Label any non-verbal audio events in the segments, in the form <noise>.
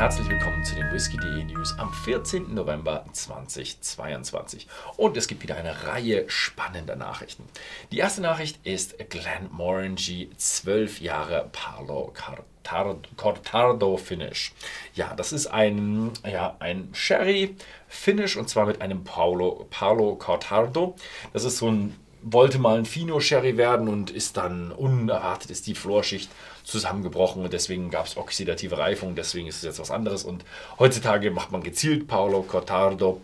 herzlich willkommen zu den Whisky.de News am 14. November 2022. Und es gibt wieder eine Reihe spannender Nachrichten. Die erste Nachricht ist Glenmorangie 12 Jahre Palo Cortardo Finish. Ja, das ist ein, ja, ein Sherry Finish und zwar mit einem Paolo, Paolo Cortardo. Das ist so ein wollte mal ein Fino Sherry werden und ist dann unerwartet ist die Florschicht zusammengebrochen und deswegen gab es oxidative Reifung, deswegen ist es jetzt was anderes und heutzutage macht man gezielt Paolo Cortardo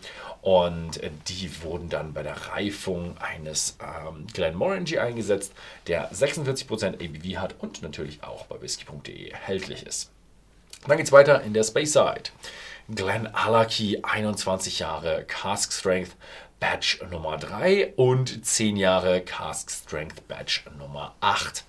und äh, die wurden dann bei der Reifung eines ähm, Glenmorangie eingesetzt, der 46% ABV hat und natürlich auch bei whisky.de erhältlich ist. Dann geht es weiter in der Space Side. Glen Alaki, 21 Jahre, Cask Strength, Badge Nummer 3 und 10 Jahre Cask Strength Badge Nummer 8.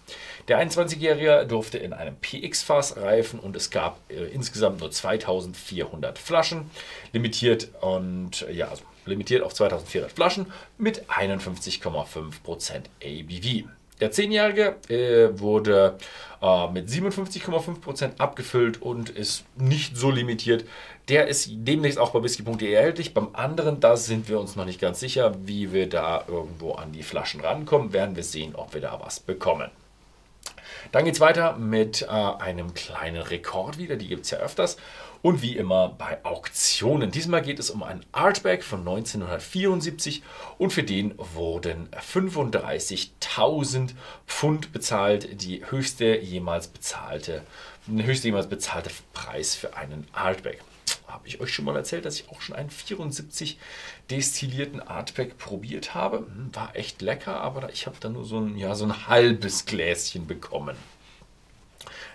Der 21-Jährige durfte in einem PX-Fass reifen und es gab äh, insgesamt nur 2400 Flaschen, limitiert und ja, also limitiert auf 2400 Flaschen mit 51,5% ABV. Der 10-Jährige äh, wurde äh, mit 57,5% abgefüllt und ist nicht so limitiert. Der ist demnächst auch bei whisky.de erhältlich. Beim anderen, da sind wir uns noch nicht ganz sicher, wie wir da irgendwo an die Flaschen rankommen. Werden wir sehen, ob wir da was bekommen. Dann geht es weiter mit äh, einem kleinen Rekord wieder, die gibt es ja öfters. Und wie immer bei Auktionen. Diesmal geht es um einen Artback von 1974 und für den wurden 35.000 Pfund bezahlt, die höchste jemals bezahlte, der höchste jemals bezahlte Preis für einen Artback habe ich euch schon mal erzählt, dass ich auch schon einen 74 destillierten Artback probiert habe. Hm, war echt lecker, aber ich habe da nur so ein, ja, so ein halbes Gläschen bekommen.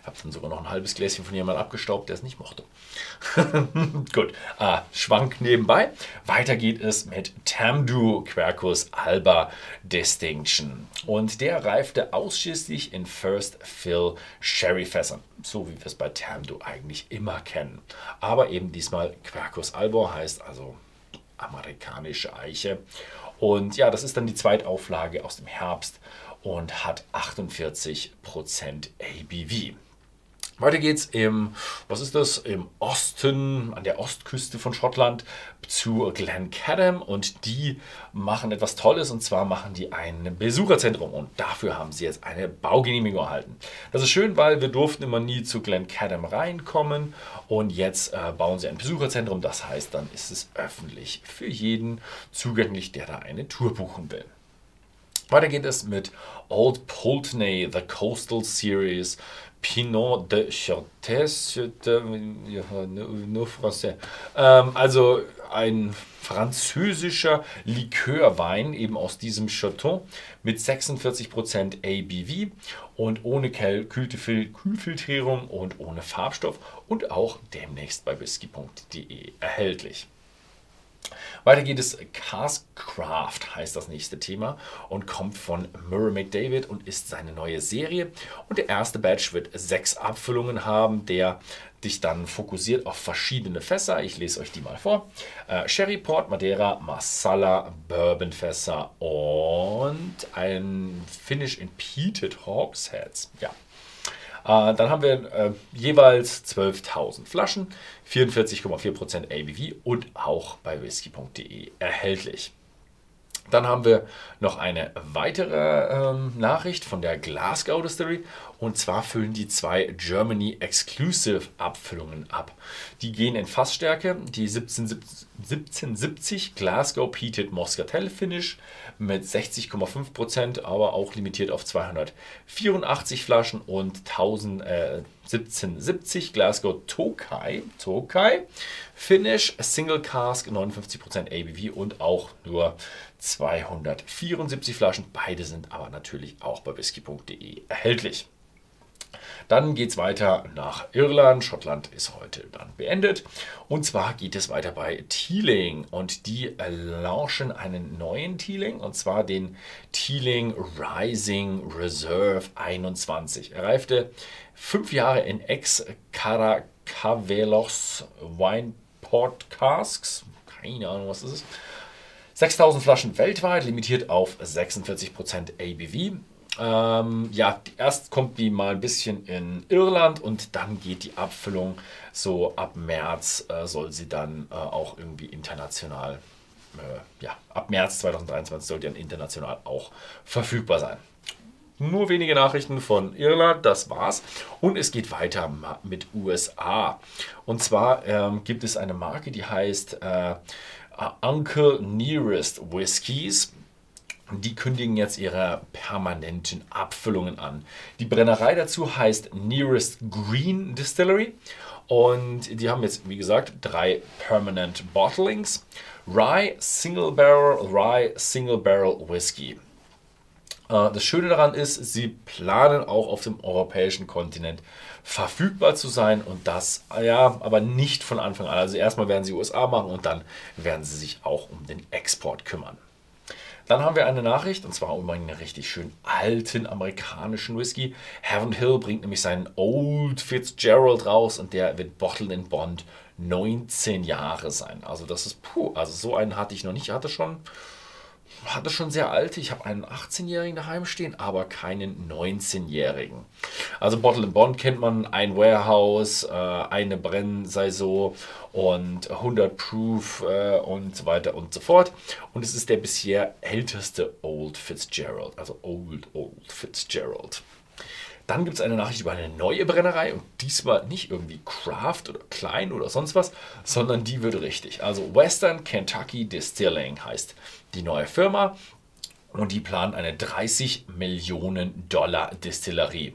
Habe dann sogar noch ein halbes Gläschen von jemandem abgestaubt, der es nicht mochte. <laughs> Gut, ah, Schwank nebenbei. Weiter geht es mit Tamdu Quercus Alba Distinction. Und der reifte ausschließlich in First Fill Sherry Fässern. So wie wir es bei Tamdu eigentlich immer kennen. Aber eben diesmal Quercus Alba heißt also amerikanische Eiche. Und ja, das ist dann die Zweitauflage aus dem Herbst und hat 48% ABV. Weiter geht's im, was ist das, im Osten, an der Ostküste von Schottland zu Glencadam und die machen etwas Tolles und zwar machen die ein Besucherzentrum und dafür haben sie jetzt eine Baugenehmigung erhalten. Das ist schön, weil wir durften immer nie zu Glencadam reinkommen und jetzt äh, bauen sie ein Besucherzentrum, das heißt, dann ist es öffentlich für jeden zugänglich, der da eine Tour buchen will. Weiter geht es mit Old Pulteney, The Coastal Series Pinot de français. Ähm, also ein französischer Likörwein eben aus diesem Chateau mit 46% ABV und ohne Kühlfiltrierung und ohne Farbstoff und auch demnächst bei whisky.de erhältlich. Weiter geht es Caskcraft, heißt das nächste Thema und kommt von Murray McDavid und ist seine neue Serie. Und der erste Batch wird sechs Abfüllungen haben, der dich dann fokussiert auf verschiedene Fässer. Ich lese euch die mal vor. Äh, Sherry, Port, Madeira, Masala, Bourbon Fässer und ein Finish in Peated Hogsheads. Ja, äh, dann haben wir äh, jeweils 12.000 Flaschen, 44,4% ABV und auch bei whisky.de erhältlich. Dann haben wir noch eine weitere ähm, Nachricht von der Glasgow Distillery und zwar füllen die zwei Germany Exclusive Abfüllungen ab. Die gehen in Fassstärke, die 1770 Glasgow Peated Moscatel Finish mit 60,5%, aber auch limitiert auf 284 Flaschen und 1000, äh, 1770 Glasgow Tokai, Tokai Finish Single Cask 59% ABV und auch nur 274 Flaschen. Beide sind aber natürlich auch bei whisky.de erhältlich. Dann geht es weiter nach Irland. Schottland ist heute dann beendet. Und zwar geht es weiter bei Teeling. Und die launchen einen neuen Teeling. Und zwar den Teeling Rising Reserve 21. Er reifte fünf Jahre in Ex-Caracavelos Wine Port Casks. Keine Ahnung, was das ist. 6000 Flaschen weltweit, limitiert auf 46% ABV. Ähm, ja, erst kommt die mal ein bisschen in Irland und dann geht die Abfüllung so ab März äh, soll sie dann äh, auch irgendwie international, äh, ja, ab März 2023 soll die dann international auch verfügbar sein. Nur wenige Nachrichten von Irland, das war's. Und es geht weiter mit USA. Und zwar ähm, gibt es eine Marke, die heißt äh, Uncle Nearest Whiskies. Die kündigen jetzt ihre permanenten Abfüllungen an. Die Brennerei dazu heißt Nearest Green Distillery. Und die haben jetzt, wie gesagt, drei Permanent Bottlings. Rye Single Barrel, Rye Single Barrel Whisky. Äh, das Schöne daran ist, sie planen auch auf dem europäischen Kontinent verfügbar zu sein und das ja, aber nicht von Anfang an. Also erstmal werden sie USA machen und dann werden sie sich auch um den Export kümmern. Dann haben wir eine Nachricht, und zwar um einen richtig schön alten amerikanischen Whisky. Heaven Hill bringt nämlich seinen Old Fitzgerald raus und der wird Bottled in Bond 19 Jahre sein. Also das ist puh, also so einen hatte ich noch nicht. Ich hatte schon hatte schon sehr alte. Ich habe einen 18-Jährigen daheim stehen, aber keinen 19-Jährigen. Also Bottle Bond kennt man, ein Warehouse, äh, eine Brennsaison und 100 Proof äh, und so weiter und so fort. Und es ist der bisher älteste Old Fitzgerald, also Old Old Fitzgerald. Dann gibt es eine Nachricht über eine neue Brennerei und diesmal nicht irgendwie Craft oder klein oder sonst was, sondern die wird richtig. Also Western Kentucky Distilling heißt die neue Firma und die plant eine 30 Millionen Dollar Distillerie.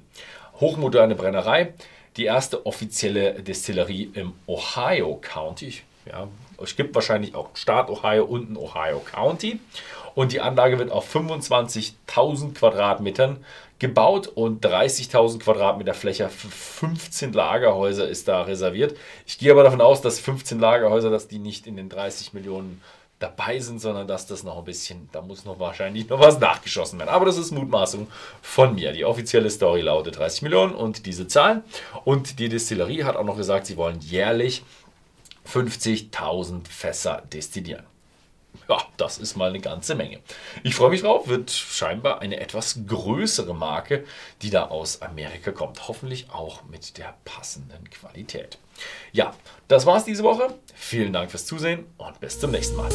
Hochmoderne Brennerei, die erste offizielle Distillerie im Ohio County. Ja, es gibt wahrscheinlich auch Staat Ohio und ein Ohio County. Und die Anlage wird auf 25.000 Quadratmetern gebaut und 30.000 Quadratmeter Fläche für 15 Lagerhäuser ist da reserviert. Ich gehe aber davon aus, dass 15 Lagerhäuser, dass die nicht in den 30 Millionen dabei sind, sondern dass das noch ein bisschen, da muss noch wahrscheinlich noch was nachgeschossen werden. Aber das ist Mutmaßung von mir. Die offizielle Story lautet 30 Millionen und diese Zahlen. Und die Distillerie hat auch noch gesagt, sie wollen jährlich 50.000 Fässer destillieren. Ja, das ist mal eine ganze Menge. Ich freue mich drauf, wird scheinbar eine etwas größere Marke, die da aus Amerika kommt. Hoffentlich auch mit der passenden Qualität. Ja, das war's diese Woche. Vielen Dank fürs Zusehen und bis zum nächsten Mal.